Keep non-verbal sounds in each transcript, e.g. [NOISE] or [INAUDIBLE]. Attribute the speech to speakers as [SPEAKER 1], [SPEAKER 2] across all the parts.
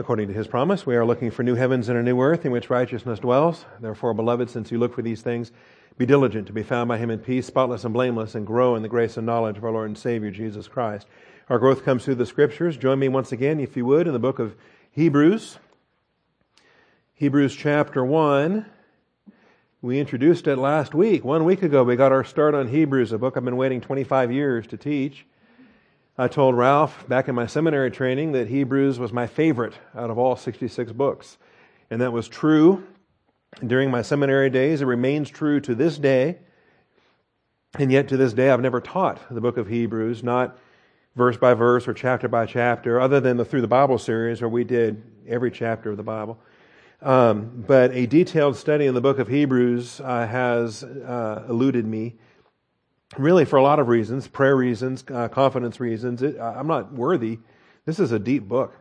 [SPEAKER 1] According to his promise, we are looking for new heavens and a new earth in which righteousness dwells. Therefore, beloved, since you look for these things, be diligent to be found by him in peace, spotless and blameless, and grow in the grace and knowledge of our Lord and Savior, Jesus Christ. Our growth comes through the scriptures. Join me once again, if you would, in the book of Hebrews. Hebrews chapter 1. We introduced it last week. One week ago, we got our start on Hebrews, a book I've been waiting 25 years to teach. I told Ralph back in my seminary training that Hebrews was my favorite out of all 66 books. And that was true during my seminary days. It remains true to this day. And yet, to this day, I've never taught the book of Hebrews, not verse by verse or chapter by chapter, other than the Through the Bible series, where we did every chapter of the Bible. Um, but a detailed study in the book of Hebrews uh, has uh, eluded me really for a lot of reasons prayer reasons, uh, confidence reasons. It, I'm not worthy. This is a deep book.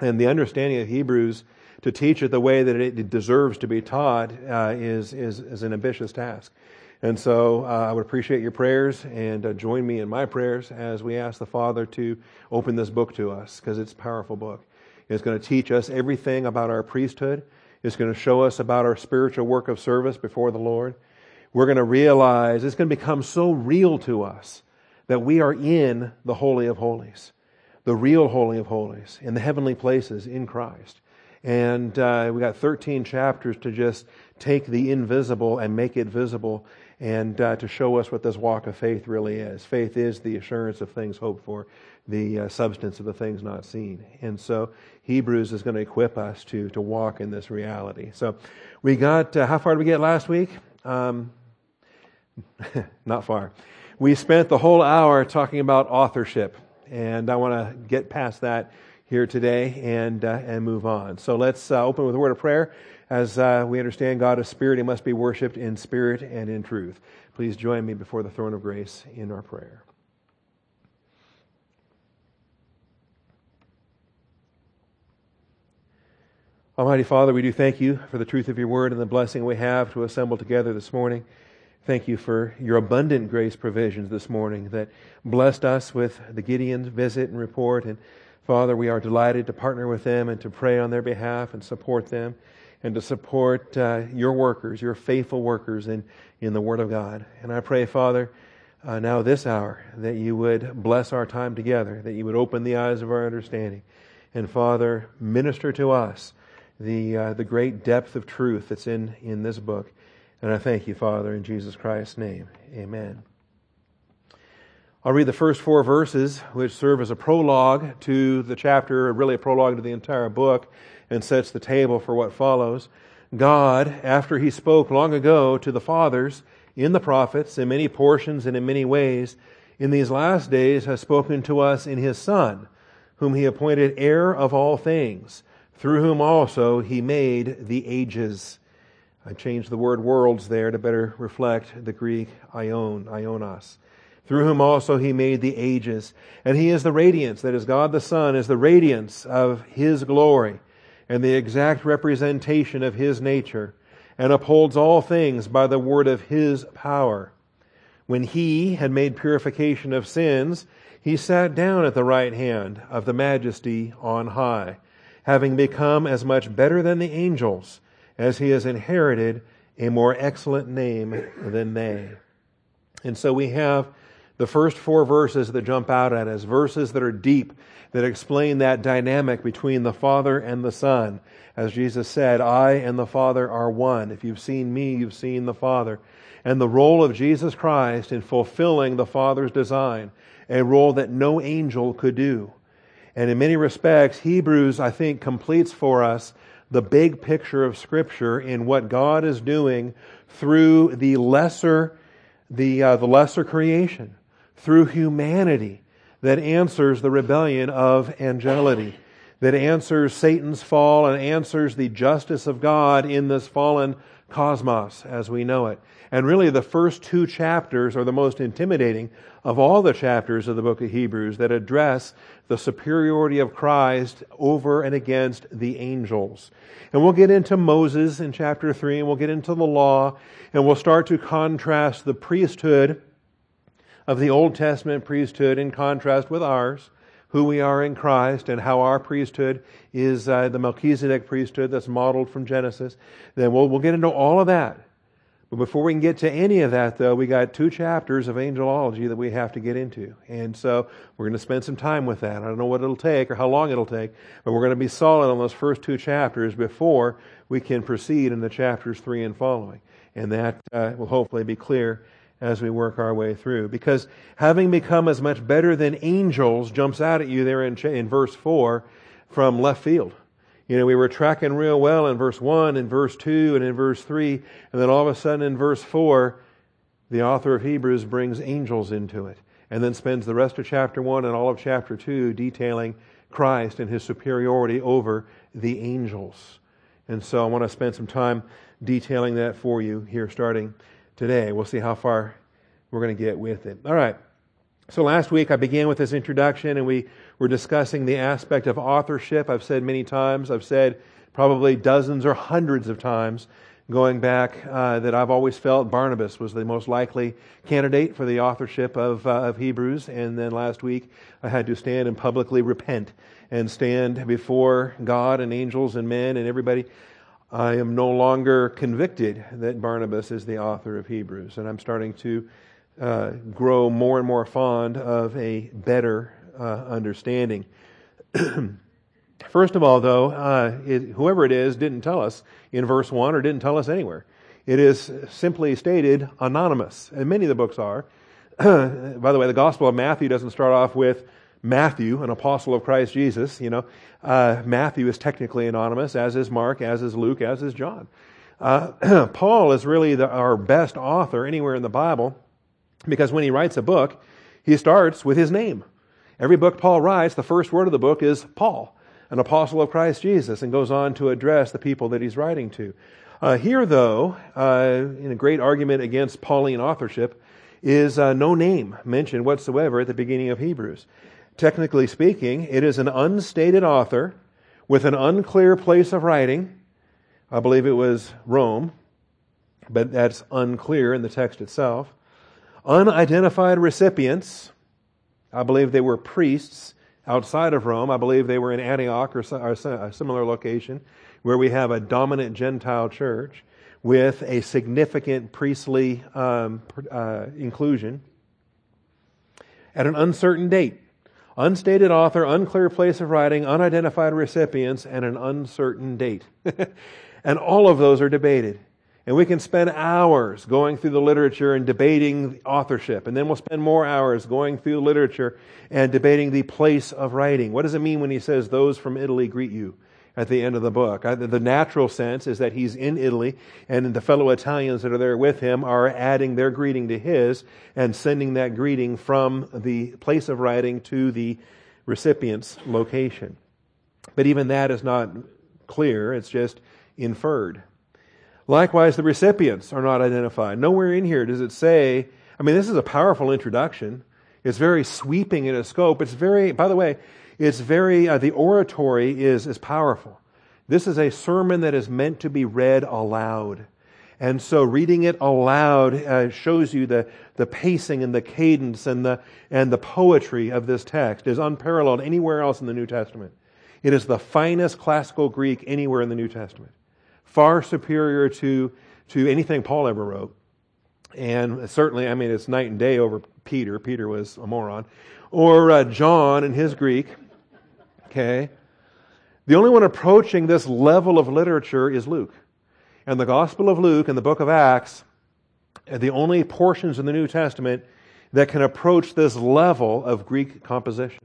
[SPEAKER 1] And the understanding of Hebrews to teach it the way that it deserves to be taught uh, is, is, is, an ambitious task. And so uh, I would appreciate your prayers and uh, join me in my prayers as we ask the Father to open this book to us because it's a powerful book. It's going to teach us everything about our priesthood. It's going to show us about our spiritual work of service before the Lord we're going to realize it's going to become so real to us that we are in the Holy of Holies, the real Holy of Holies, in the heavenly places in Christ. And uh, we got 13 chapters to just take the invisible and make it visible and uh, to show us what this walk of faith really is. Faith is the assurance of things hoped for, the uh, substance of the things not seen. And so Hebrews is going to equip us to, to walk in this reality. So we got, uh, how far did we get last week? Um, [LAUGHS] Not far. We spent the whole hour talking about authorship, and I want to get past that here today and, uh, and move on. So let's uh, open with a word of prayer. As uh, we understand God is spirit, he must be worshiped in spirit and in truth. Please join me before the throne of grace in our prayer. Almighty Father, we do thank you for the truth of your word and the blessing we have to assemble together this morning. Thank you for your abundant grace provisions this morning that blessed us with the Gideon visit and report. And Father, we are delighted to partner with them and to pray on their behalf and support them and to support uh, your workers, your faithful workers in, in the Word of God. And I pray, Father, uh, now this hour, that you would bless our time together, that you would open the eyes of our understanding. And Father, minister to us the, uh, the great depth of truth that's in, in this book. And I thank you, Father, in Jesus Christ's name. Amen. I'll read the first four verses, which serve as a prologue to the chapter, really a prologue to the entire book, and sets the table for what follows. God, after He spoke long ago to the fathers in the prophets, in many portions and in many ways, in these last days has spoken to us in His Son, whom He appointed heir of all things, through whom also He made the ages I changed the word worlds there to better reflect the Greek aion, aionos. Through whom also he made the ages. And he is the radiance, that is, God the Son is the radiance of his glory and the exact representation of his nature, and upholds all things by the word of his power. When he had made purification of sins, he sat down at the right hand of the majesty on high, having become as much better than the angels as he has inherited a more excellent name than they. And so we have the first four verses that jump out at us, verses that are deep, that explain that dynamic between the Father and the Son. As Jesus said, I and the Father are one. If you've seen me, you've seen the Father. And the role of Jesus Christ in fulfilling the Father's design, a role that no angel could do. And in many respects, Hebrews, I think, completes for us the big picture of Scripture in what God is doing through the lesser, the, uh, the lesser creation, through humanity that answers the rebellion of angelity, that answers Satan's fall and answers the justice of God in this fallen cosmos as we know it. And really, the first two chapters are the most intimidating of all the chapters of the book of Hebrews that address the superiority of Christ over and against the angels. And we'll get into Moses in chapter 3, and we'll get into the law, and we'll start to contrast the priesthood of the Old Testament priesthood in contrast with ours, who we are in Christ and how our priesthood is uh, the Melchizedek priesthood that's modeled from Genesis. Then we'll, we'll get into all of that. But before we can get to any of that, though, we got two chapters of angelology that we have to get into. And so we're going to spend some time with that. I don't know what it'll take or how long it'll take, but we're going to be solid on those first two chapters before we can proceed in the chapters three and following. And that uh, will hopefully be clear as we work our way through. Because having become as much better than angels jumps out at you there in, in verse 4 from left field. You know, we were tracking real well in verse 1 and verse 2 and in verse 3, and then all of a sudden in verse 4, the author of Hebrews brings angels into it, and then spends the rest of chapter 1 and all of chapter 2 detailing Christ and his superiority over the angels. And so I want to spend some time detailing that for you here starting today. We'll see how far we're going to get with it. All right. So last week I began with this introduction and we were discussing the aspect of authorship. I've said many times, I've said probably dozens or hundreds of times going back uh, that I've always felt Barnabas was the most likely candidate for the authorship of, uh, of Hebrews. And then last week I had to stand and publicly repent and stand before God and angels and men and everybody I am no longer convicted that Barnabas is the author of Hebrews, and I'm starting to uh, grow more and more fond of a better uh, understanding. [CLEARS THROAT] First of all, though, uh, it, whoever it is didn't tell us in verse 1 or didn't tell us anywhere. It is simply stated anonymous, and many of the books are. [CLEARS THROAT] By the way, the Gospel of Matthew doesn't start off with Matthew, an apostle of Christ Jesus, you know, uh, Matthew is technically anonymous, as is Mark, as is Luke, as is John. Uh, [CLEARS THROAT] Paul is really the, our best author anywhere in the Bible because when he writes a book, he starts with his name. Every book Paul writes, the first word of the book is Paul, an apostle of Christ Jesus, and goes on to address the people that he's writing to. Uh, here, though, uh, in a great argument against Pauline authorship, is uh, no name mentioned whatsoever at the beginning of Hebrews. Technically speaking, it is an unstated author with an unclear place of writing. I believe it was Rome, but that's unclear in the text itself. Unidentified recipients. I believe they were priests outside of Rome. I believe they were in Antioch or a similar location where we have a dominant Gentile church with a significant priestly um, uh, inclusion at an uncertain date. Unstated author, unclear place of writing, unidentified recipients, and an uncertain date. [LAUGHS] and all of those are debated. And we can spend hours going through the literature and debating authorship. And then we'll spend more hours going through the literature and debating the place of writing. What does it mean when he says, Those from Italy greet you? At the end of the book. The natural sense is that he's in Italy and the fellow Italians that are there with him are adding their greeting to his and sending that greeting from the place of writing to the recipient's location. But even that is not clear, it's just inferred. Likewise, the recipients are not identified. Nowhere in here does it say, I mean, this is a powerful introduction. It's very sweeping in its scope. It's very, by the way, it's very, uh, the oratory is, is powerful. This is a sermon that is meant to be read aloud. And so reading it aloud uh, shows you the, the pacing and the cadence and the, and the poetry of this text is unparalleled anywhere else in the New Testament. It is the finest classical Greek anywhere in the New Testament. Far superior to, to anything Paul ever wrote. And certainly, I mean, it's night and day over Peter. Peter was a moron. Or uh, John in his Greek. Okay? The only one approaching this level of literature is Luke. And the Gospel of Luke and the book of Acts are the only portions in the New Testament that can approach this level of Greek composition.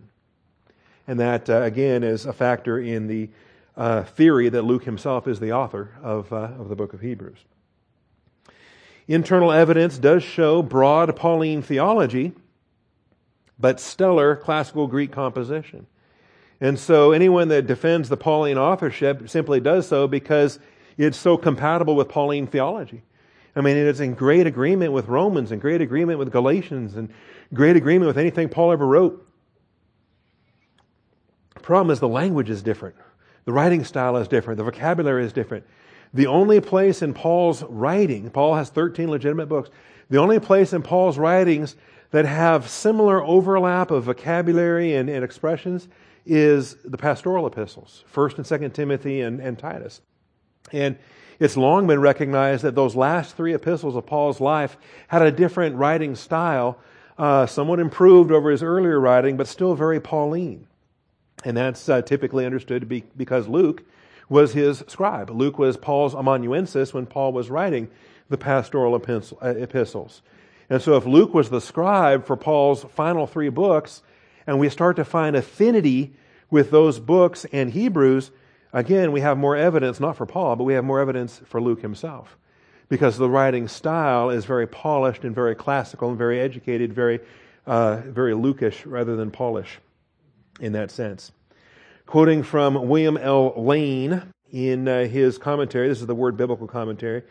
[SPEAKER 1] And that, uh, again, is a factor in the uh, theory that Luke himself is the author of, uh, of the book of Hebrews. Internal evidence does show broad Pauline theology, but stellar classical Greek composition. And so anyone that defends the Pauline authorship simply does so because it's so compatible with Pauline theology. I mean, it is in great agreement with Romans and great agreement with Galatians and great agreement with anything Paul ever wrote. The problem is the language is different. The writing style is different. The vocabulary is different. The only place in Paul's writing, Paul has 13 legitimate books, the only place in Paul's writings that have similar overlap of vocabulary and, and expressions is the pastoral epistles, 1st and 2nd Timothy and, and Titus. And it's long been recognized that those last three epistles of Paul's life had a different writing style, uh, somewhat improved over his earlier writing, but still very Pauline. And that's uh, typically understood to be because Luke was his scribe. Luke was Paul's amanuensis when Paul was writing the pastoral uh, epistles. And so if Luke was the scribe for Paul's final three books, and we start to find affinity with those books and Hebrews, again, we have more evidence, not for Paul, but we have more evidence for Luke himself. Because the writing style is very polished and very classical and very educated, very, uh, very Lukish rather than Paulish in that sense. Quoting from William L. Lane in uh, his commentary, this is the Word Biblical Commentary.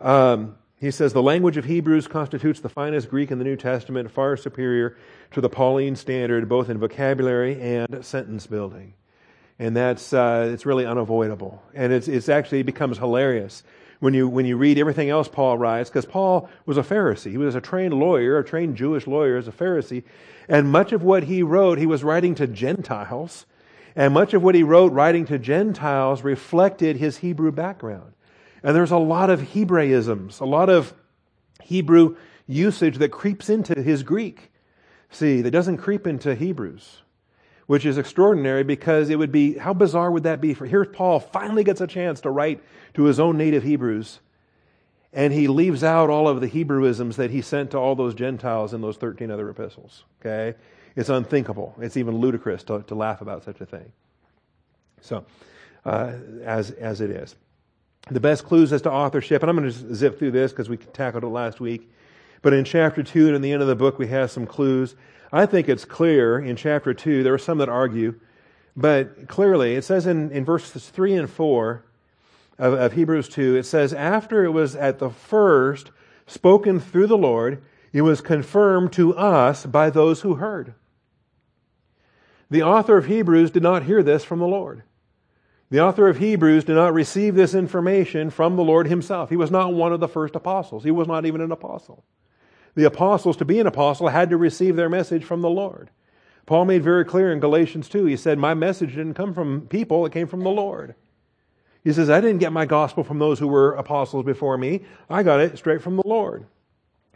[SPEAKER 1] Um, he says the language of Hebrews constitutes the finest Greek in the New Testament, far superior to the Pauline standard, both in vocabulary and sentence building. And that's uh, it's really unavoidable, and it's it's actually becomes hilarious when you when you read everything else Paul writes, because Paul was a Pharisee. He was a trained lawyer, a trained Jewish lawyer as a Pharisee, and much of what he wrote, he was writing to Gentiles, and much of what he wrote writing to Gentiles reflected his Hebrew background. And there's a lot of Hebraisms, a lot of Hebrew usage that creeps into his Greek. See, that doesn't creep into Hebrews, which is extraordinary because it would be, how bizarre would that be? For here, Paul finally gets a chance to write to his own native Hebrews, and he leaves out all of the Hebrewisms that he sent to all those Gentiles in those 13 other epistles. Okay? It's unthinkable. It's even ludicrous to, to laugh about such a thing. So, uh, as, as it is the best clues as to authorship, and I'm going to zip through this because we tackled it last week. But in chapter 2 and in the end of the book, we have some clues. I think it's clear in chapter 2, there are some that argue, but clearly it says in, in verses 3 and 4 of, of Hebrews 2, it says, After it was at the first spoken through the Lord, it was confirmed to us by those who heard. The author of Hebrews did not hear this from the Lord. The author of Hebrews did not receive this information from the Lord himself. He was not one of the first apostles. He was not even an apostle. The apostles, to be an apostle, had to receive their message from the Lord. Paul made very clear in Galatians 2, he said, My message didn't come from people, it came from the Lord. He says, I didn't get my gospel from those who were apostles before me. I got it straight from the Lord.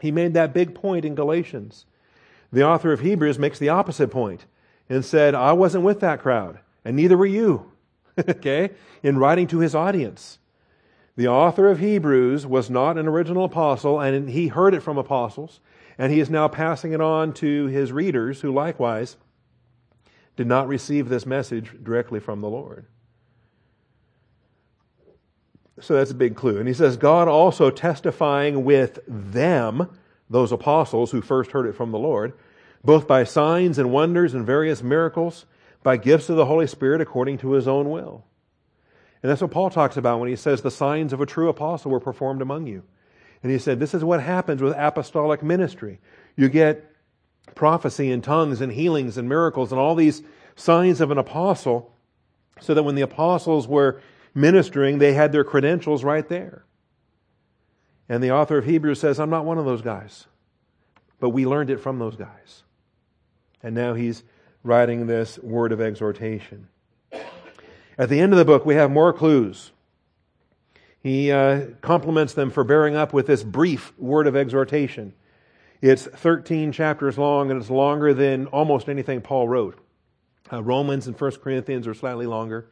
[SPEAKER 1] He made that big point in Galatians. The author of Hebrews makes the opposite point and said, I wasn't with that crowd, and neither were you. [LAUGHS] okay, in writing to his audience. The author of Hebrews was not an original apostle, and he heard it from apostles, and he is now passing it on to his readers who likewise did not receive this message directly from the Lord. So that's a big clue. And he says, God also testifying with them, those apostles who first heard it from the Lord, both by signs and wonders and various miracles by gifts of the Holy Spirit according to his own will. And that's what Paul talks about when he says the signs of a true apostle were performed among you. And he said, This is what happens with apostolic ministry. You get prophecy and tongues and healings and miracles and all these signs of an apostle, so that when the apostles were ministering, they had their credentials right there. And the author of Hebrews says, I'm not one of those guys. But we learned it from those guys. And now he's writing this word of exhortation. At the end of the book, we have more clues. He uh, compliments them for bearing up with this brief word of exhortation. It's 13 chapters long, and it's longer than almost anything Paul wrote. Uh, Romans and 1 Corinthians are slightly longer,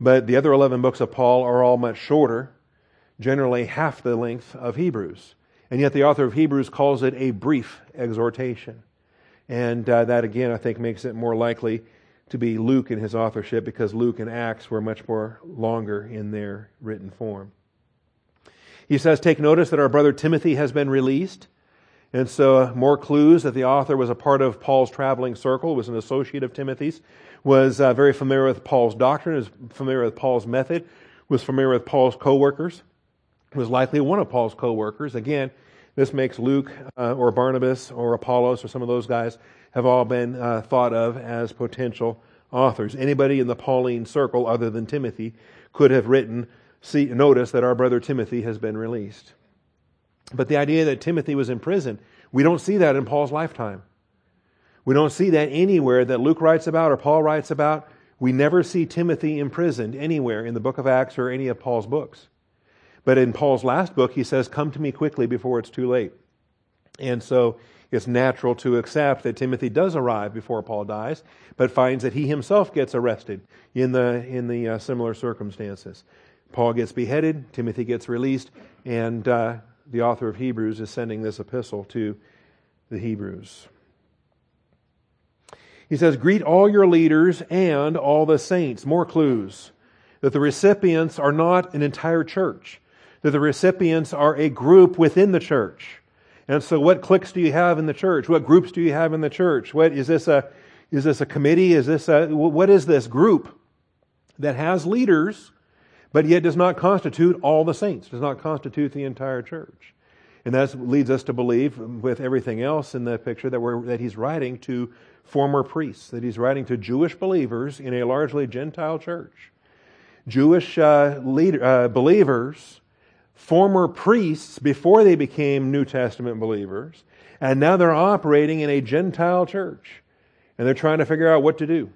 [SPEAKER 1] but the other 11 books of Paul are all much shorter, generally half the length of Hebrews. And yet the author of Hebrews calls it a brief exhortation. And uh, that, again, I think makes it more likely to be Luke in his authorship because Luke and Acts were much more longer in their written form. He says, Take notice that our brother Timothy has been released. And so, uh, more clues that the author was a part of Paul's traveling circle, was an associate of Timothy's, was uh, very familiar with Paul's doctrine, was familiar with Paul's method, was familiar with Paul's co workers, was likely one of Paul's co workers. Again, this makes Luke uh, or Barnabas or Apollos or some of those guys have all been uh, thought of as potential authors. Anybody in the Pauline circle other than Timothy could have written, see, notice that our brother Timothy has been released. But the idea that Timothy was in prison, We don't see that in Paul's lifetime. We don't see that anywhere that Luke writes about or Paul writes about. We never see Timothy imprisoned anywhere in the book of Acts or any of Paul's books. But in Paul's last book, he says, Come to me quickly before it's too late. And so it's natural to accept that Timothy does arrive before Paul dies, but finds that he himself gets arrested in the, in the uh, similar circumstances. Paul gets beheaded, Timothy gets released, and uh, the author of Hebrews is sending this epistle to the Hebrews. He says, Greet all your leaders and all the saints. More clues. That the recipients are not an entire church, that the recipients are a group within the church. And so, what cliques do you have in the church? What groups do you have in the church? What is this a is this a committee? Is this a what is this group that has leaders but yet does not constitute all the saints, does not constitute the entire church. And that leads us to believe, with everything else in the picture, that, we're, that he's writing to former priests, that he's writing to Jewish believers in a largely Gentile church. Jewish uh, leader, uh, believers, former priests before they became New Testament believers, and now they're operating in a Gentile church. And they're trying to figure out what to do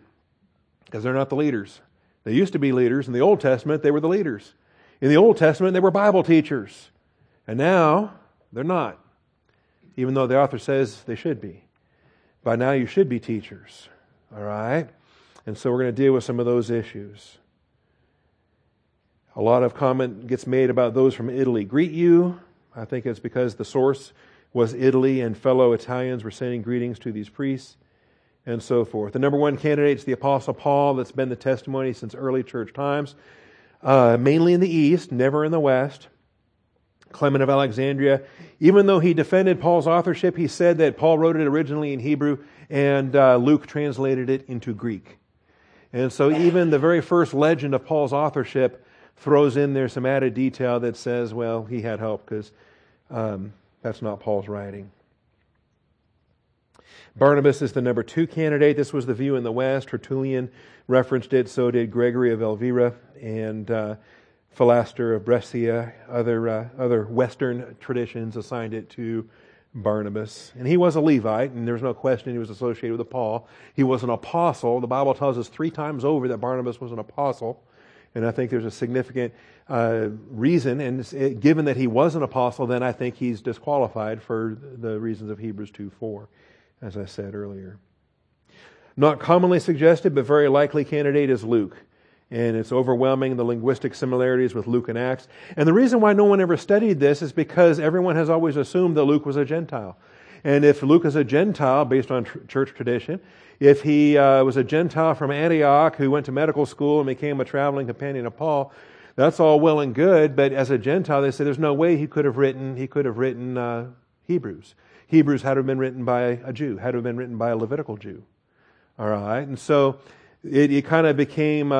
[SPEAKER 1] because they're not the leaders. They used to be leaders. In the Old Testament, they were the leaders. In the Old Testament, they were Bible teachers. And now, they're not, even though the author says they should be. By now, you should be teachers. All right? And so we're going to deal with some of those issues. A lot of comment gets made about those from Italy. Greet you. I think it's because the source was Italy and fellow Italians were sending greetings to these priests and so forth. The number one candidate is the Apostle Paul. That's been the testimony since early church times, uh, mainly in the East, never in the West. Clement of Alexandria, even though he defended Paul's authorship, he said that Paul wrote it originally in Hebrew and uh, Luke translated it into Greek. And so even the very first legend of Paul's authorship throws in there some added detail that says, well, he had help because um, that's not Paul's writing. Barnabas is the number two candidate. This was the view in the West. Tertullian referenced it, so did Gregory of Elvira and uh, Philaster of Brescia. Other, uh, other Western traditions assigned it to Barnabas. And he was a Levite, and there's no question he was associated with Paul. He was an apostle. The Bible tells us three times over that Barnabas was an apostle. And I think there's a significant uh, reason, and it, given that he was an apostle, then I think he's disqualified for the reasons of Hebrews 2 4 as I said earlier. Not commonly suggested, but very likely candidate is Luke. And it's overwhelming the linguistic similarities with Luke and Acts. And the reason why no one ever studied this is because everyone has always assumed that Luke was a Gentile. And if Luke is a Gentile, based on tr- church tradition, if he uh, was a Gentile from Antioch who went to medical school and became a traveling companion of Paul, that's all well and good. But as a Gentile, they say there's no way he could have written he could have written uh, Hebrews. Hebrews had to have been written by a Jew, had to have been written by a Levitical Jew. All right? And so it, it kind of became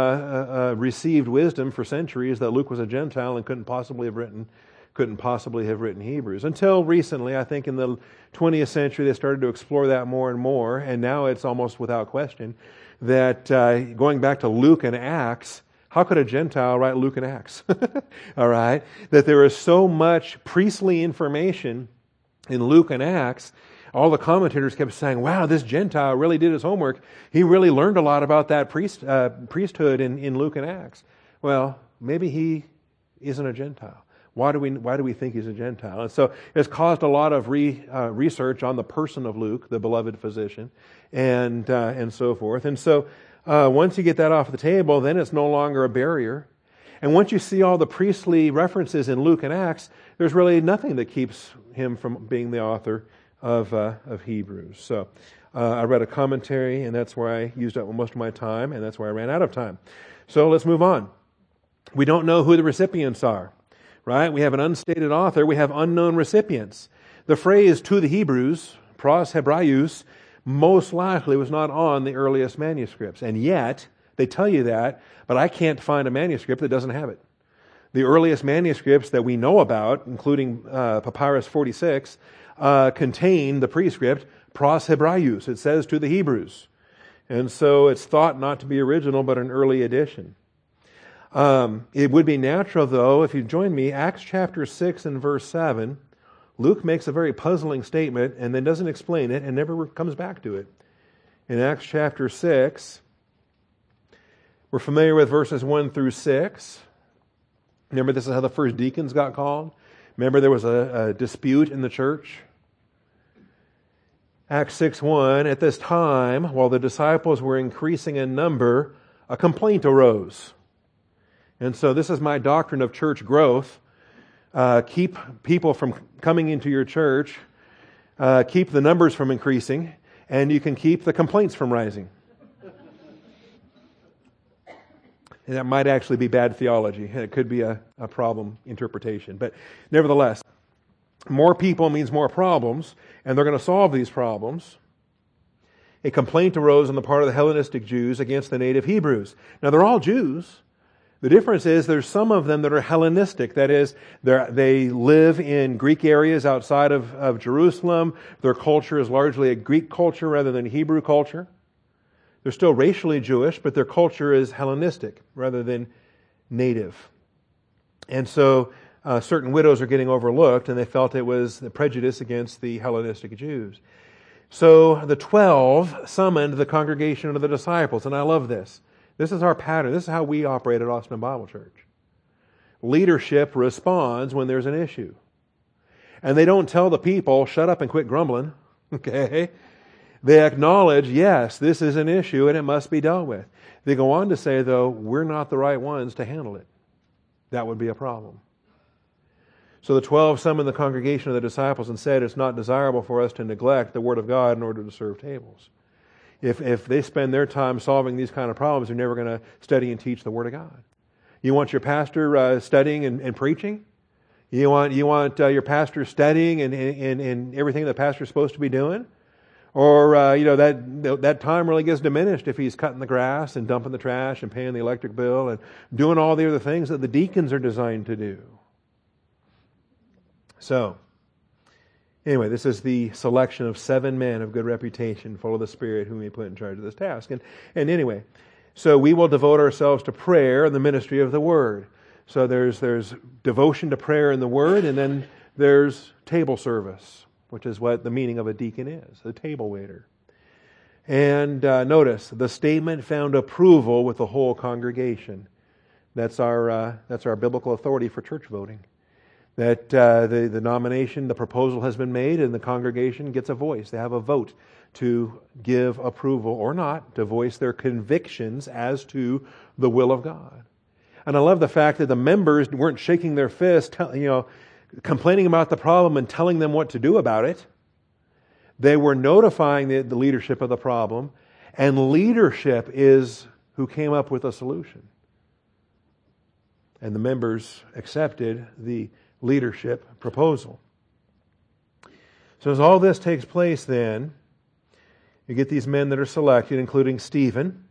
[SPEAKER 1] received wisdom for centuries that Luke was a Gentile and couldn't possibly have written couldn't possibly have written Hebrews. Until recently, I think in the 20th century, they started to explore that more and more, and now it's almost without question that uh, going back to Luke and Acts, how could a Gentile write Luke and Acts? [LAUGHS] All right? That there is so much priestly information in Luke and Acts, all the commentators kept saying, wow, this Gentile really did his homework. He really learned a lot about that priest, uh, priesthood in, in Luke and Acts. Well, maybe he isn't a Gentile. Why do we, why do we think he's a Gentile? And so it's caused a lot of re, uh, research on the person of Luke, the beloved physician, and, uh, and so forth. And so uh, once you get that off the table, then it's no longer a barrier. And once you see all the priestly references in Luke and Acts, there's really nothing that keeps him from being the author of, uh, of Hebrews. So uh, I read a commentary, and that's where I used up most of my time, and that's where I ran out of time. So let's move on. We don't know who the recipients are, right? We have an unstated author, we have unknown recipients. The phrase to the Hebrews, pros Hebraios, most likely was not on the earliest manuscripts. And yet, they tell you that, but I can't find a manuscript that doesn't have it. The earliest manuscripts that we know about, including uh, Papyrus 46, uh, contain the prescript pros Hebraios. It says to the Hebrews. And so it's thought not to be original, but an early edition. Um, it would be natural, though, if you join me, Acts chapter 6 and verse 7. Luke makes a very puzzling statement and then doesn't explain it and never comes back to it. In Acts chapter 6, we're familiar with verses 1 through 6. Remember, this is how the first deacons got called. Remember, there was a, a dispute in the church. Acts 6 1, at this time, while the disciples were increasing in number, a complaint arose. And so, this is my doctrine of church growth. Uh, keep people from coming into your church, uh, keep the numbers from increasing, and you can keep the complaints from rising. And that might actually be bad theology. It could be a, a problem interpretation. But nevertheless, more people means more problems, and they're going to solve these problems. A complaint arose on the part of the Hellenistic Jews against the native Hebrews. Now, they're all Jews. The difference is there's some of them that are Hellenistic. That is, they live in Greek areas outside of, of Jerusalem. Their culture is largely a Greek culture rather than Hebrew culture. They're still racially Jewish, but their culture is Hellenistic rather than native. And so uh, certain widows are getting overlooked, and they felt it was the prejudice against the Hellenistic Jews. So the twelve summoned the congregation of the disciples, and I love this. This is our pattern. This is how we operate at Austin Bible Church. Leadership responds when there's an issue. And they don't tell the people, shut up and quit grumbling. [LAUGHS] Okay? They acknowledge, yes, this is an issue and it must be dealt with. They go on to say, though, we're not the right ones to handle it. That would be a problem. So the twelve summoned the congregation of the disciples and said, It's not desirable for us to neglect the Word of God in order to serve tables. If, if they spend their time solving these kind of problems, they're never going to study and teach the Word of God. You want your pastor uh, studying and, and, preaching? You want, you want uh, your pastor studying and, and, and everything the pastor's supposed to be doing? Or, uh, you know, that, that time really gets diminished if he's cutting the grass and dumping the trash and paying the electric bill and doing all the other things that the deacons are designed to do. So, anyway, this is the selection of seven men of good reputation, full of the Spirit, whom he put in charge of this task. And, and anyway, so we will devote ourselves to prayer and the ministry of the Word. So there's, there's devotion to prayer and the Word, and then there's table service, which is what the meaning of a deacon is, a table waiter. And uh, notice, the statement found approval with the whole congregation. That's our, uh, that's our biblical authority for church voting that uh, the, the nomination, the proposal has been made, and the congregation gets a voice. They have a vote to give approval or not, to voice their convictions as to the will of God. And I love the fact that the members weren't shaking their fists, you know, complaining about the problem and telling them what to do about it. They were notifying the, the leadership of the problem, and leadership is who came up with a solution. And the members accepted the leadership proposal. So, as all this takes place, then, you get these men that are selected, including Stephen,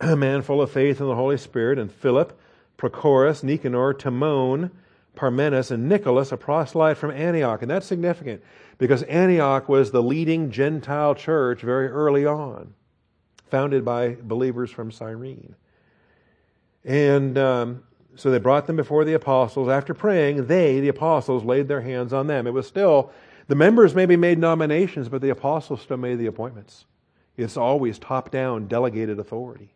[SPEAKER 1] a man full of faith in the Holy Spirit, and Philip, Prochorus, Nicanor, Timon, Parmenas, and Nicholas, a proselyte from Antioch. And that's significant because Antioch was the leading Gentile church very early on, founded by believers from Cyrene. And um, so they brought them before the apostles. After praying, they, the apostles, laid their hands on them. It was still, the members maybe made nominations, but the apostles still made the appointments. It's always top down, delegated authority.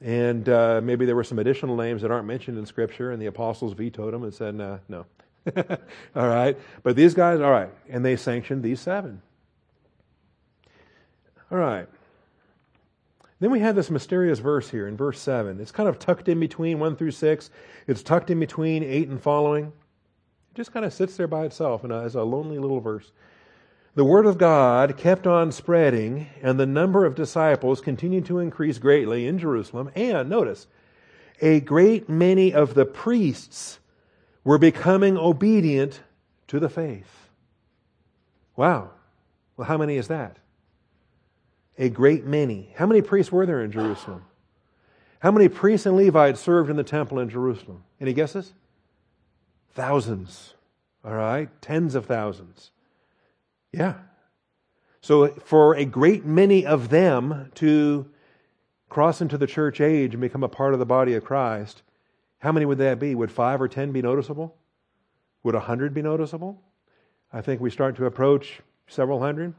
[SPEAKER 1] And uh, maybe there were some additional names that aren't mentioned in Scripture, and the apostles vetoed them and said, nah, no. [LAUGHS] all right. But these guys, all right. And they sanctioned these seven. All right. Then we have this mysterious verse here in verse 7. It's kind of tucked in between 1 through 6. It's tucked in between 8 and following. It just kind of sits there by itself and uh, as a lonely little verse. The word of God kept on spreading, and the number of disciples continued to increase greatly in Jerusalem. And notice, a great many of the priests were becoming obedient to the faith. Wow. Well, how many is that? A great many. How many priests were there in Jerusalem? How many priests and Levites served in the temple in Jerusalem? Any guesses? Thousands. All right? Tens of thousands. Yeah. So, for a great many of them to cross into the church age and become a part of the body of Christ, how many would that be? Would five or ten be noticeable? Would a hundred be noticeable? I think we start to approach several hundred.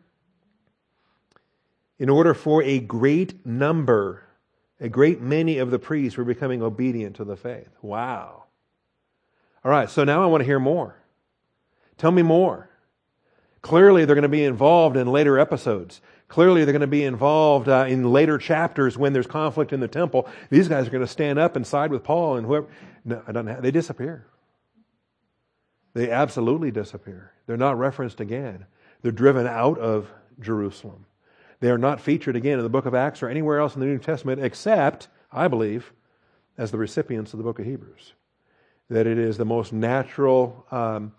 [SPEAKER 1] In order for a great number, a great many of the priests were becoming obedient to the faith. Wow. All right, so now I want to hear more. Tell me more. Clearly, they're going to be involved in later episodes. Clearly, they're going to be involved uh, in later chapters when there's conflict in the temple. These guys are going to stand up and side with Paul and whoever. No, I don't have, they disappear. They absolutely disappear. They're not referenced again. They're driven out of Jerusalem. They are not featured again in the book of Acts or anywhere else in the New Testament except, I believe, as the recipients of the book of Hebrews. That it is the most natural um,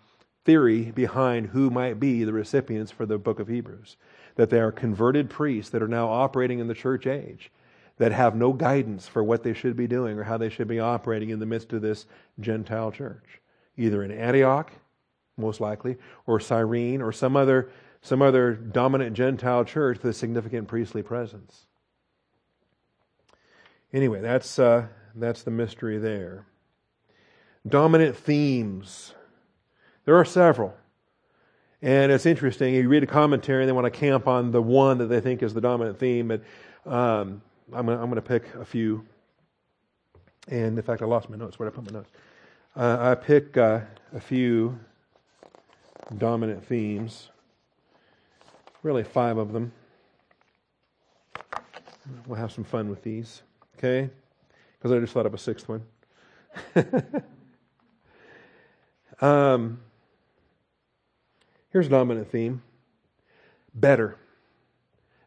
[SPEAKER 1] theory behind who might be the recipients for the book of Hebrews. That they are converted priests that are now operating in the church age, that have no guidance for what they should be doing or how they should be operating in the midst of this Gentile church either in Antioch, most likely, or Cyrene, or some other, some other dominant Gentile church with a significant priestly presence. Anyway, that's, uh, that's the mystery there. Dominant themes. There are several. And it's interesting. You read a commentary and they want to camp on the one that they think is the dominant theme. But um, I'm, going to pick a few. And in fact, I lost my notes. Where did I put my notes? Uh, I pick uh, a few dominant themes, really five of them. We'll have some fun with these, okay? Because I just thought of a sixth one. [LAUGHS] um, here's a dominant theme better.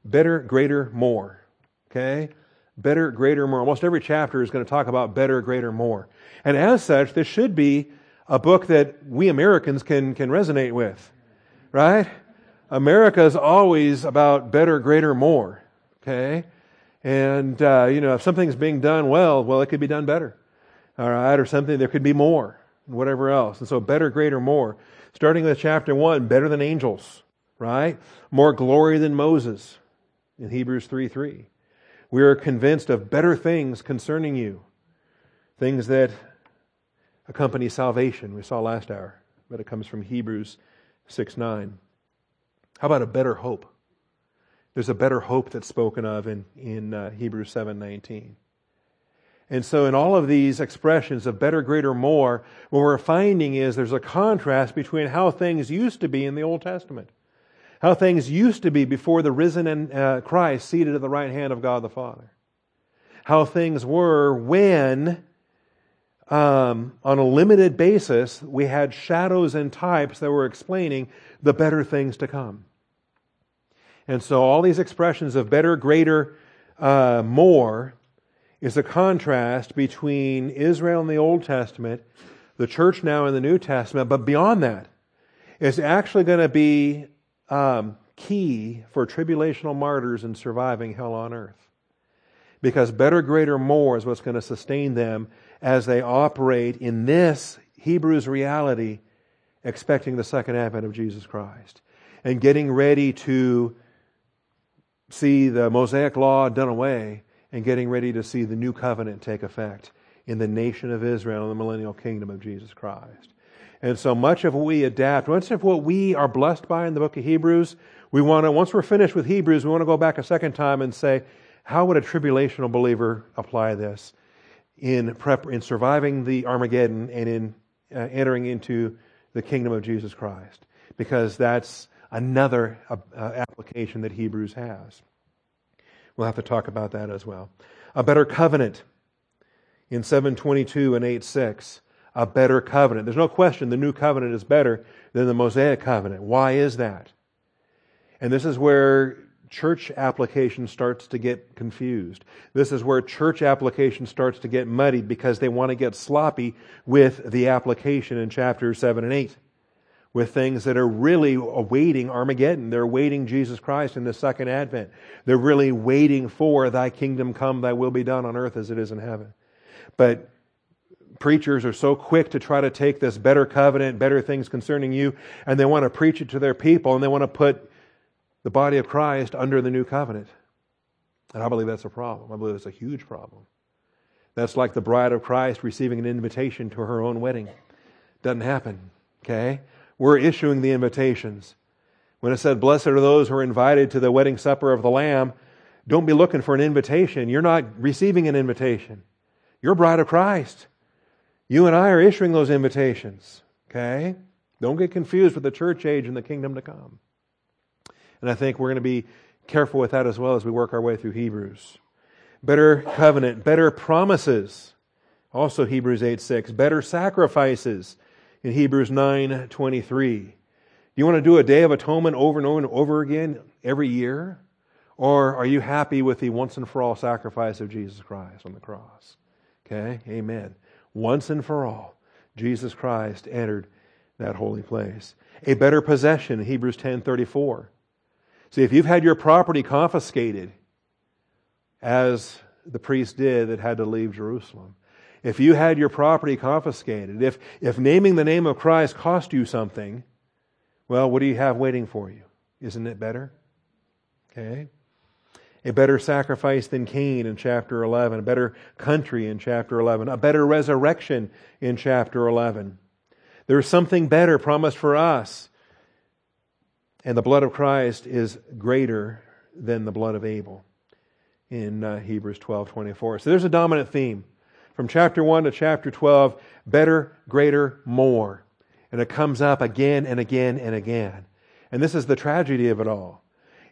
[SPEAKER 1] Better, greater, more. Okay? Better, greater, more. Almost every chapter is going to talk about better, greater, more. And as such, this should be a book that we Americans can, can resonate with, right? America is always about better, greater, more, okay? And, uh, you know, if something's being done well, well, it could be done better, all right? Or something, there could be more, whatever else. And so, better, greater, more. Starting with chapter 1, better than angels, right? More glory than Moses in Hebrews 3 3. We are convinced of better things concerning you, things that accompany salvation. We saw last hour, but it comes from Hebrews 6 9. How about a better hope? There's a better hope that's spoken of in, in uh, Hebrews 7 19. And so, in all of these expressions of better, greater, more, what we're finding is there's a contrast between how things used to be in the Old Testament how things used to be before the risen and, uh, Christ seated at the right hand of God the Father. How things were when, um, on a limited basis, we had shadows and types that were explaining the better things to come. And so all these expressions of better, greater, uh, more is a contrast between Israel in the Old Testament, the church now in the New Testament, but beyond that, it's actually going to be um, key for tribulational martyrs in surviving hell on earth. Because better, greater, more is what's going to sustain them as they operate in this Hebrews reality, expecting the second advent of Jesus Christ and getting ready to see the Mosaic law done away and getting ready to see the new covenant take effect in the nation of Israel and the millennial kingdom of Jesus Christ. And so much of what we adapt, much of what we are blessed by in the book of Hebrews, we want to, once we're finished with Hebrews, we want to go back a second time and say, how would a tribulational believer apply this in prep, in surviving the Armageddon and in uh, entering into the kingdom of Jesus Christ? Because that's another uh, uh, application that Hebrews has. We'll have to talk about that as well. A better covenant in 722 and 8:6 a better covenant. There's no question the new covenant is better than the Mosaic covenant. Why is that? And this is where church application starts to get confused. This is where church application starts to get muddied because they want to get sloppy with the application in chapters 7 and 8 with things that are really awaiting Armageddon. They're awaiting Jesus Christ in the second advent. They're really waiting for thy kingdom come, thy will be done on earth as it is in heaven. But preachers are so quick to try to take this better covenant, better things concerning you, and they want to preach it to their people, and they want to put the body of Christ under the new covenant. And I believe that's a problem. I believe it's a huge problem. That's like the bride of Christ receiving an invitation to her own wedding. Doesn't happen. Okay? We're issuing the invitations. When it said, Blessed are those who are invited to the wedding supper of the Lamb, don't be looking for an invitation. You're not receiving an invitation. You're bride of Christ. You and I are issuing those invitations. Okay? Don't get confused with the church age and the kingdom to come. And I think we're going to be careful with that as well as we work our way through Hebrews. Better covenant, better promises. Also Hebrews 8 6. Better sacrifices in Hebrews 9 23. Do you want to do a day of atonement over and over and over again every year? Or are you happy with the once and for all sacrifice of Jesus Christ on the cross? Okay, amen. Once and for all, Jesus Christ entered that holy place. A better possession, Hebrews 10:34. See, if you've had your property confiscated, as the priest did that had to leave Jerusalem, if you had your property confiscated, if, if naming the name of Christ cost you something, well, what do you have waiting for you? Isn't it better? Okay a better sacrifice than Cain in chapter 11, a better country in chapter 11, a better resurrection in chapter 11. There's something better promised for us. And the blood of Christ is greater than the blood of Abel in uh, Hebrews 12 24. So there's a dominant theme. From chapter 1 to chapter 12 better, greater, more. And it comes up again and again and again. And this is the tragedy of it all.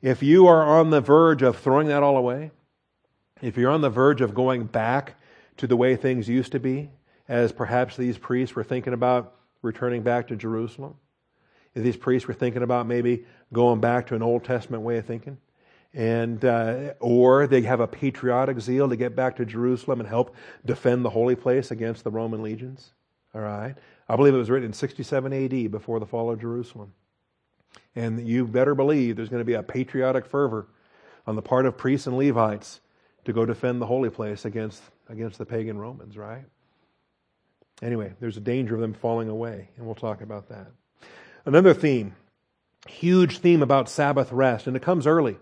[SPEAKER 1] If you are on the verge of throwing that all away, if you're on the verge of going back to the way things used to be, as perhaps these priests were thinking about returning back to Jerusalem, these priests were thinking about maybe going back to an Old Testament way of thinking, and uh, or they have a patriotic zeal to get back to Jerusalem and help defend the holy place against the Roman legions. All right, I believe it was written in 67 A.D. before the fall of Jerusalem. And you better believe there's going to be a patriotic fervor on the part of priests and Levites to go defend the holy place against, against the pagan Romans, right? Anyway, there's a danger of them falling away, and we'll talk about that. Another theme, huge theme about Sabbath rest, and it comes early.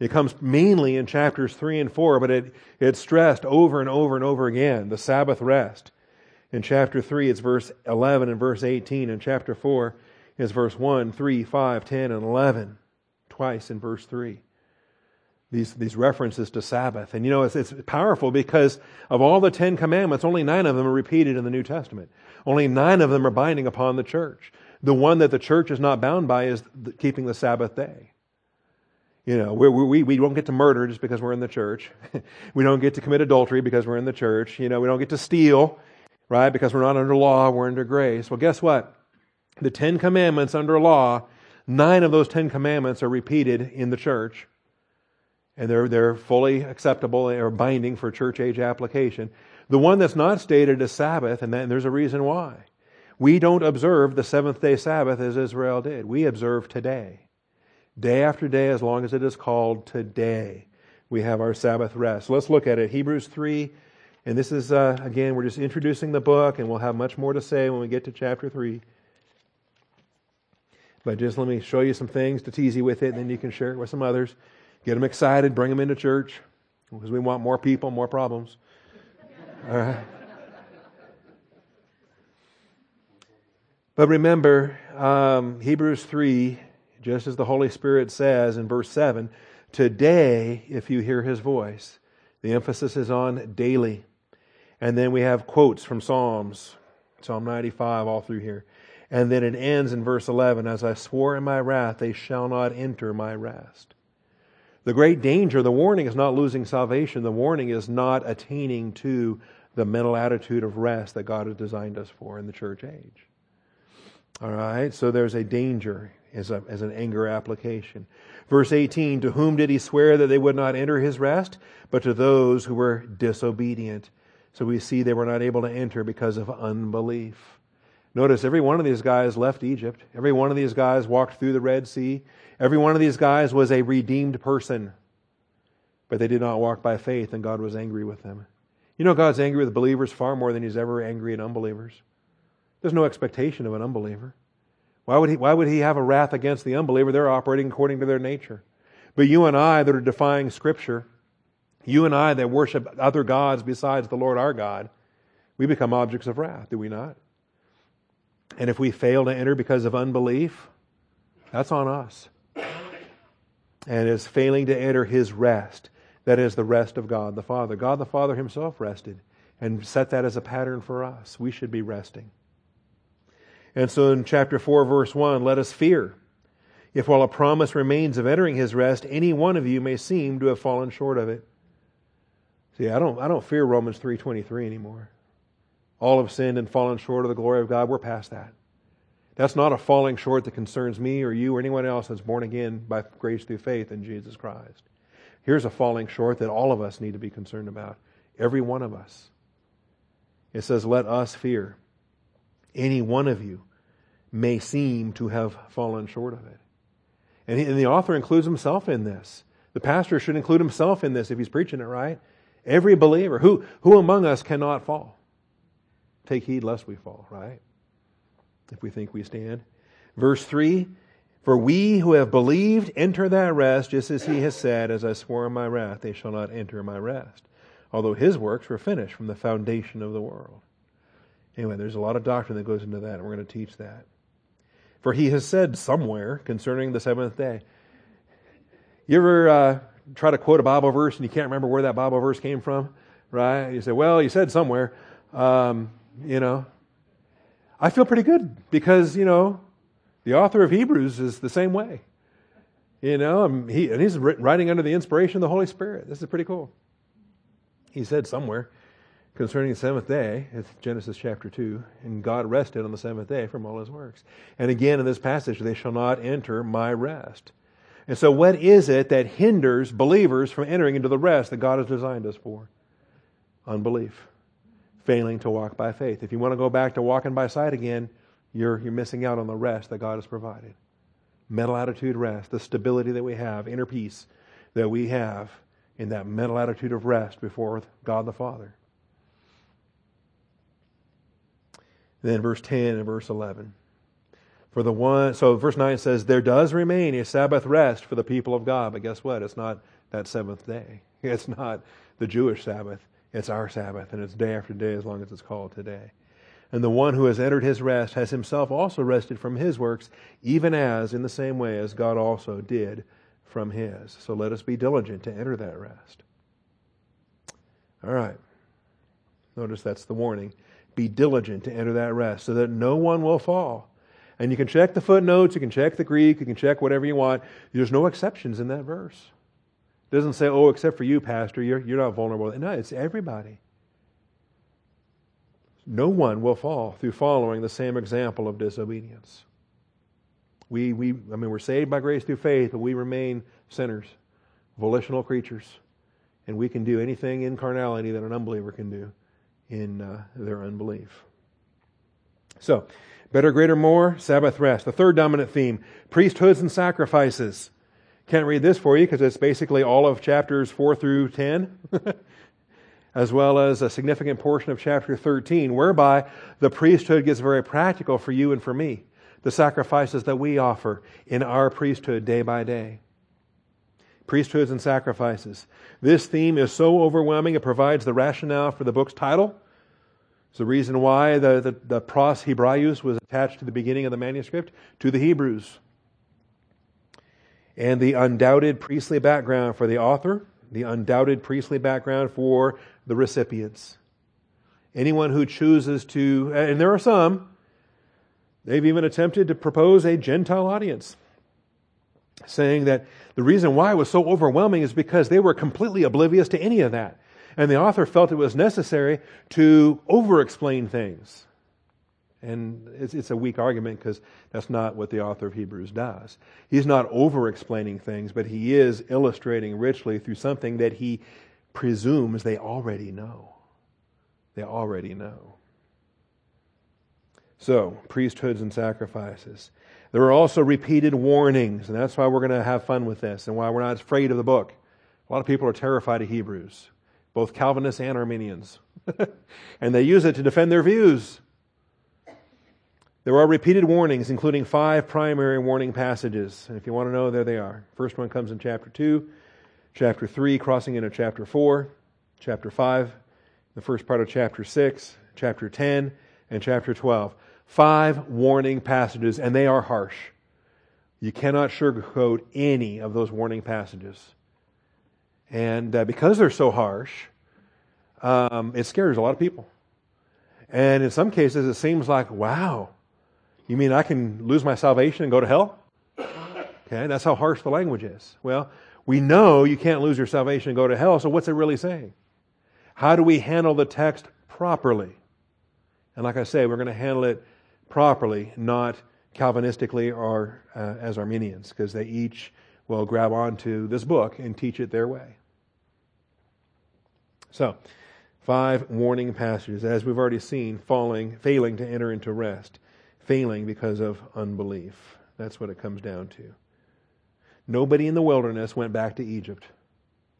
[SPEAKER 1] It comes mainly in chapters 3 and 4, but it, it's stressed over and over and over again the Sabbath rest. In chapter 3, it's verse 11 and verse 18. In chapter 4, is verse 1, 3, 5, 10, and 11, twice in verse 3. These, these references to Sabbath. And you know, it's, it's powerful because of all the Ten Commandments, only nine of them are repeated in the New Testament. Only nine of them are binding upon the church. The one that the church is not bound by is keeping the Sabbath day. You know, we, we, we don't get to murder just because we're in the church. [LAUGHS] we don't get to commit adultery because we're in the church. You know, we don't get to steal, right? Because we're not under law, we're under grace. Well, guess what? the Ten Commandments under law, nine of those Ten Commandments are repeated in the church. And they're, they're fully acceptable or binding for church age application. The one that's not stated is Sabbath, and, that, and there's a reason why. We don't observe the seventh day Sabbath as Israel did. We observe today. Day after day, as long as it is called today, we have our Sabbath rest. let's look at it. Hebrews 3, and this is, uh, again, we're just introducing the book, and we'll have much more to say when we get to chapter 3. But just let me show you some things to tease you with it, and then you can share it with some others. Get them excited, bring them into church, because we want more people, more problems. All right. But remember, um, Hebrews 3, just as the Holy Spirit says in verse 7, today, if you hear his voice, the emphasis is on daily. And then we have quotes from Psalms, Psalm 95, all through here. And then it ends in verse 11 As I swore in my wrath, they shall not enter my rest. The great danger, the warning is not losing salvation. The warning is not attaining to the mental attitude of rest that God has designed us for in the church age. All right, so there's a danger as, a, as an anger application. Verse 18 To whom did he swear that they would not enter his rest? But to those who were disobedient. So we see they were not able to enter because of unbelief. Notice every one of these guys left Egypt. Every one of these guys walked through the Red Sea. Every one of these guys was a redeemed person. But they did not walk by faith, and God was angry with them. You know, God's angry with believers far more than He's ever angry at unbelievers. There's no expectation of an unbeliever. Why would, he, why would he have a wrath against the unbeliever? They're operating according to their nature. But you and I that are defying Scripture, you and I that worship other gods besides the Lord our God, we become objects of wrath, do we not? And if we fail to enter because of unbelief, that's on us. And is failing to enter his rest. That is the rest of God the Father. God the Father himself rested and set that as a pattern for us. We should be resting. And so in chapter 4, verse 1, let us fear. If while a promise remains of entering his rest, any one of you may seem to have fallen short of it. See, I don't, I don't fear Romans 3.23 anymore. All have sinned and fallen short of the glory of God. We're past that. That's not a falling short that concerns me or you or anyone else that's born again by grace through faith in Jesus Christ. Here's a falling short that all of us need to be concerned about. Every one of us. It says, Let us fear. Any one of you may seem to have fallen short of it. And, he, and the author includes himself in this. The pastor should include himself in this if he's preaching it right. Every believer. Who, who among us cannot fall? Take heed lest we fall, right? If we think we stand. Verse 3 For we who have believed enter that rest, just as he has said, As I swore in my wrath, they shall not enter my rest. Although his works were finished from the foundation of the world. Anyway, there's a lot of doctrine that goes into that, and we're going to teach that. For he has said somewhere concerning the seventh day. You ever uh, try to quote a Bible verse and you can't remember where that Bible verse came from? Right? You say, well, you said somewhere. Um, you know, I feel pretty good because, you know, the author of Hebrews is the same way. You know, um, he, and he's writing under the inspiration of the Holy Spirit. This is pretty cool. He said somewhere concerning the seventh day, it's Genesis chapter 2, and God rested on the seventh day from all his works. And again in this passage, they shall not enter my rest. And so, what is it that hinders believers from entering into the rest that God has designed us for? Unbelief failing to walk by faith. If you want to go back to walking by sight again, you're, you're missing out on the rest that God has provided. Mental attitude rest, the stability that we have, inner peace that we have in that mental attitude of rest before God the Father. Then verse 10 and verse 11. For the one, so verse 9 says, There does remain a Sabbath rest for the people of God. But guess what? It's not that seventh day. [LAUGHS] It's not the Jewish Sabbath. It's our Sabbath, and it's day after day as long as it's called today. And the one who has entered his rest has himself also rested from his works, even as, in the same way as God also did from his. So let us be diligent to enter that rest. All right. Notice that's the warning. Be diligent to enter that rest so that no one will fall. And you can check the footnotes, you can check the Greek, you can check whatever you want. There's no exceptions in that verse. It doesn't say, oh, except for you, Pastor, you're, you're not vulnerable. No, it's everybody. No one will fall through following the same example of disobedience. We, we, I mean, we're saved by grace through faith, but we remain sinners, volitional creatures, and we can do anything in carnality that an unbeliever can do in uh, their unbelief. So, better, greater, more, Sabbath rest. The third dominant theme priesthoods and sacrifices. Can't read this for you because it's basically all of chapters 4 through 10, [LAUGHS] as well as a significant portion of chapter 13, whereby the priesthood gets very practical for you and for me. The sacrifices that we offer in our priesthood day by day. Priesthoods and sacrifices. This theme is so overwhelming, it provides the rationale for the book's title. It's the reason why the, the, the pros Hebraious was attached to the beginning of the manuscript to the Hebrews and the undoubted priestly background for the author, the undoubted priestly background for the recipients. Anyone who chooses to, and there are some, they've even attempted to propose a Gentile audience, saying that the reason why it was so overwhelming is because they were completely oblivious to any of that. And the author felt it was necessary to over explain things. And it's, it's a weak argument because that's not what the author of Hebrews does. He's not over explaining things, but he is illustrating richly through something that he presumes they already know. They already know. So, priesthoods and sacrifices. There are also repeated warnings, and that's why we're going to have fun with this and why we're not afraid of the book. A lot of people are terrified of Hebrews, both Calvinists and Arminians. [LAUGHS] and they use it to defend their views. There are repeated warnings, including five primary warning passages. And if you want to know, there they are. First one comes in chapter 2, chapter 3, crossing into chapter 4, chapter 5, the first part of chapter 6, chapter 10, and chapter 12. Five warning passages, and they are harsh. You cannot sugarcoat any of those warning passages. And uh, because they're so harsh, um, it scares a lot of people. And in some cases, it seems like, wow, you mean I can lose my salvation and go to hell? Okay, that's how harsh the language is. Well, we know you can't lose your salvation and go to hell, so what's it really saying? How do we handle the text properly? And like I say, we're going to handle it properly, not Calvinistically or uh, as Arminians, because they each will grab onto this book and teach it their way. So, five warning passages, as we've already seen, falling, failing to enter into rest, failing because of unbelief. That's what it comes down to. Nobody in the wilderness went back to Egypt.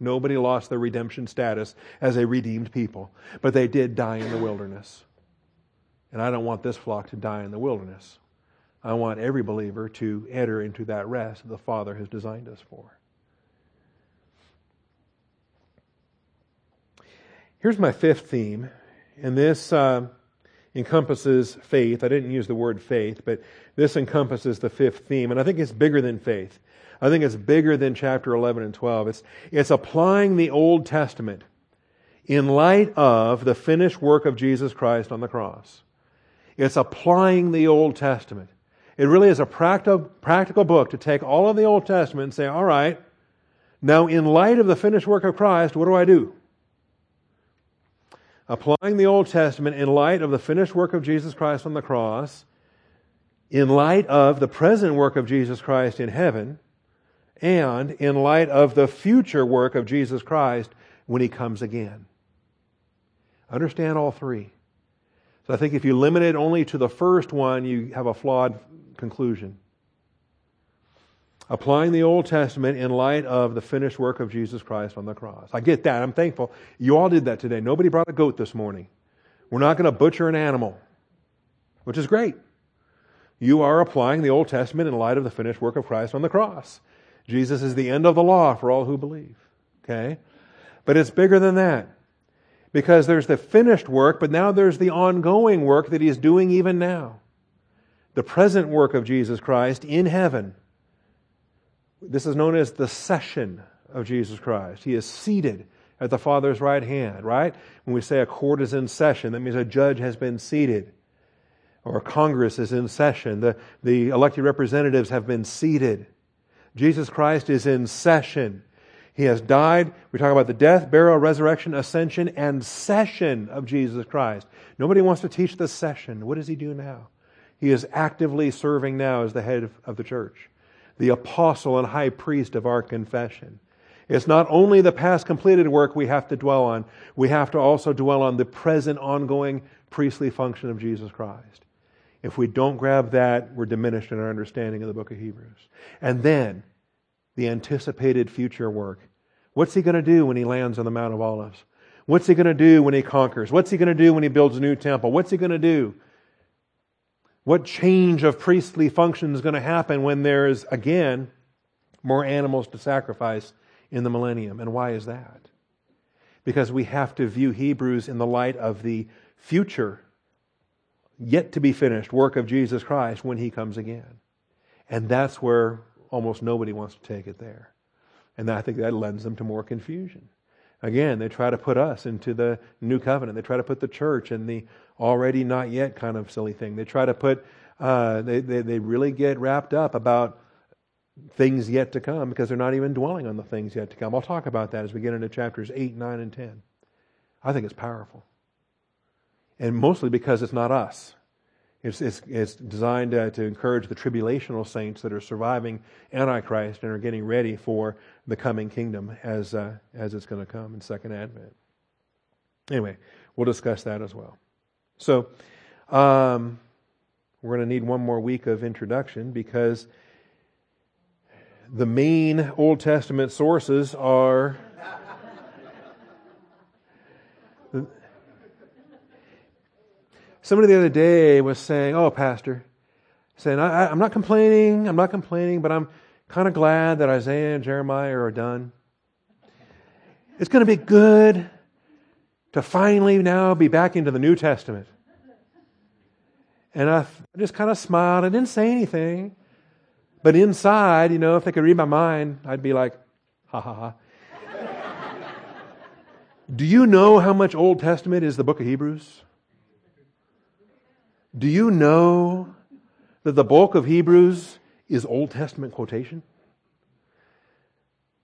[SPEAKER 1] Nobody lost their redemption status as a redeemed people, but they did die in the wilderness. And I don't want this flock to die in the wilderness. I want every believer to enter into that rest that the Father has designed us for. Here's my fifth theme, and this uh, encompasses faith. I didn't use the word faith, but this encompasses the fifth theme, and I think it's bigger than faith. I think it's bigger than chapter 11 and 12. It's, it's applying the Old Testament in light of the finished work of Jesus Christ on the cross. It's applying the Old Testament. It really is a practical, practical book to take all of the Old Testament and say, all right, now in light of the finished work of Christ, what do I do? Applying the Old Testament in light of the finished work of Jesus Christ on the cross, in light of the present work of Jesus Christ in heaven, and in light of the future work of Jesus Christ when he comes again. Understand all three. So I think if you limit it only to the first one, you have a flawed conclusion. Applying the Old Testament in light of the finished work of Jesus Christ on the cross. I get that. I'm thankful. You all did that today. Nobody brought a goat this morning. We're not going to butcher an animal, which is great. You are applying the Old Testament in light of the finished work of Christ on the cross. Jesus is the end of the law for all who believe. Okay? But it's bigger than that. Because there's the finished work, but now there's the ongoing work that he's doing even now. The present work of Jesus Christ in heaven. This is known as the session of Jesus Christ. He is seated at the Father's right hand, right? When we say a court is in session, that means a judge has been seated. Or Congress is in session. The, the elected representatives have been seated. Jesus Christ is in session. He has died. We talk about the death, burial, resurrection, ascension, and session of Jesus Christ. Nobody wants to teach the session. What does he do now? He is actively serving now as the head of the church, the apostle and high priest of our confession. It's not only the past completed work we have to dwell on, we have to also dwell on the present ongoing priestly function of Jesus Christ. If we don't grab that, we're diminished in our understanding of the book of Hebrews. And then, the anticipated future work. What's he going to do when he lands on the Mount of Olives? What's he going to do when he conquers? What's he going to do when he builds a new temple? What's he going to do? What change of priestly function is going to happen when there's, again, more animals to sacrifice in the millennium? And why is that? Because we have to view Hebrews in the light of the future, yet to be finished work of Jesus Christ when he comes again. And that's where almost nobody wants to take it there. And I think that lends them to more confusion. Again, they try to put us into the new covenant. They try to put the church in the already not yet kind of silly thing. They try to put, uh, they, they, they really get wrapped up about things yet to come because they're not even dwelling on the things yet to come. I'll talk about that as we get into chapters 8, 9, and 10. I think it's powerful. And mostly because it's not us. It's, it's, it's designed uh, to encourage the tribulational saints that are surviving Antichrist and are getting ready for the coming kingdom as, uh, as it's going to come in Second Advent. Anyway, we'll discuss that as well. So, um, we're going to need one more week of introduction because the main Old Testament sources are Somebody the other day was saying, Oh, Pastor, saying, I, am not complaining, I'm not complaining, but I'm kind of glad that Isaiah and Jeremiah are done. It's going to be good to finally now be back into the New Testament. And I just kind of smiled. I didn't say anything. But inside, you know, if they could read my mind, I'd be like, ha ha ha. [LAUGHS] Do you know how much Old Testament is the book of Hebrews? Do you know that the bulk of Hebrews is Old Testament quotation?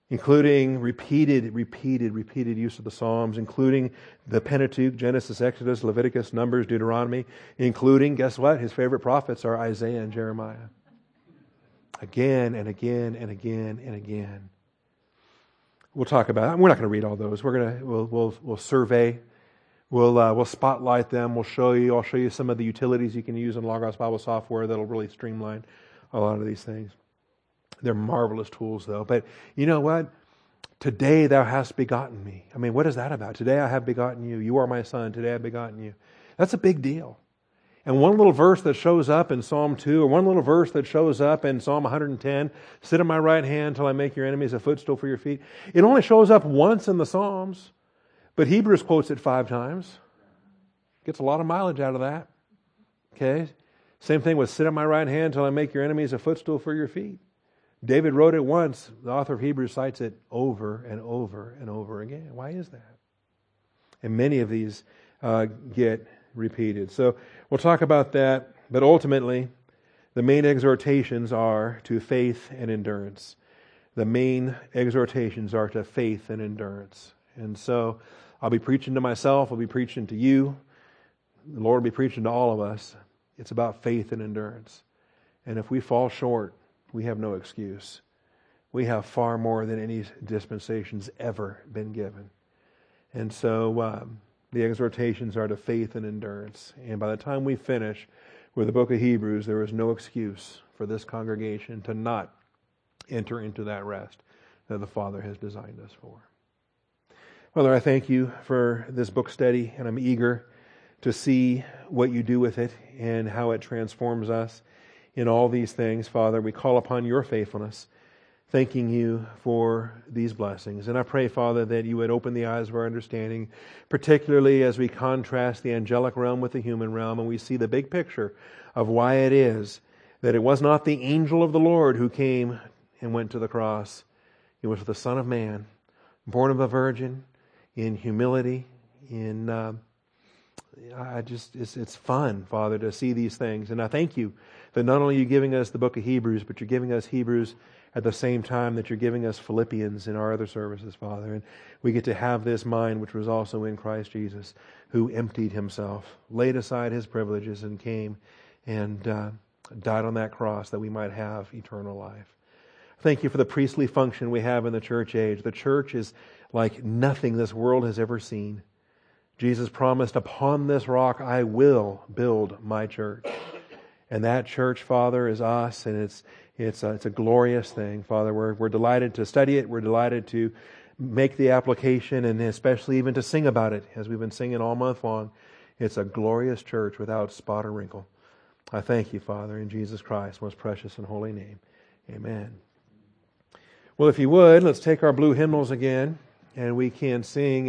[SPEAKER 1] Including repeated, repeated, repeated use of the Psalms, including the Pentateuch, Genesis, Exodus, Leviticus, Numbers, Deuteronomy, including, guess what? His favorite prophets are Isaiah and Jeremiah. Again and again and again and again. We'll talk about it. We're not going to read all those. We're going to, we'll, we'll, we'll survey We'll, uh, we'll spotlight them. We'll show you. I'll show you some of the utilities you can use in Logos Bible software that'll really streamline a lot of these things. They're marvelous tools, though. But you know what? Today thou hast begotten me. I mean, what is that about? Today I have begotten you. You are my son. Today I've begotten you. That's a big deal. And one little verse that shows up in Psalm 2, or one little verse that shows up in Psalm 110, sit on my right hand till I make your enemies a footstool for your feet, it only shows up once in the Psalms. But Hebrews quotes it five times. Gets a lot of mileage out of that. Okay? Same thing with sit at my right hand till I make your enemies a footstool for your feet. David wrote it once. The author of Hebrews cites it over and over and over again. Why is that? And many of these uh, get repeated. So we'll talk about that. But ultimately, the main exhortations are to faith and endurance. The main exhortations are to faith and endurance. And so I'll be preaching to myself, I'll be preaching to you. The Lord will be preaching to all of us. It's about faith and endurance. And if we fall short, we have no excuse. We have far more than any dispensation's ever been given. And so um, the exhortations are to faith and endurance. And by the time we finish with the book of Hebrews, there is no excuse for this congregation to not enter into that rest that the Father has designed us for. Father, I thank you for this book study, and I'm eager to see what you do with it and how it transforms us in all these things. Father, we call upon your faithfulness, thanking you for these blessings. And I pray, Father, that you would open the eyes of our understanding, particularly as we contrast the angelic realm with the human realm and we see the big picture of why it is that it was not the angel of the Lord who came and went to the cross, it was the Son of Man, born of a virgin in humility, in uh, I just it's, it's fun, Father, to see these things, and I thank you that not only are you giving us the book of Hebrews, but you're giving us Hebrews at the same time that you're giving us Philippians in our other services, Father, and we get to have this mind which was also in Christ Jesus, who emptied himself, laid aside his privileges, and came and uh, died on that cross that we might have eternal life. Thank you for the priestly function we have in the church age. The church is like nothing this world has ever seen. Jesus promised, Upon this rock I will build my church. And that church, Father, is us, and it's, it's, a, it's a glorious thing, Father. We're, we're delighted to study it. We're delighted to make the application, and especially even to sing about it, as we've been singing all month long. It's a glorious church without spot or wrinkle. I thank you, Father, in Jesus Christ's most precious and holy name. Amen. Well, if you would, let's take our blue hymnals again and we can sing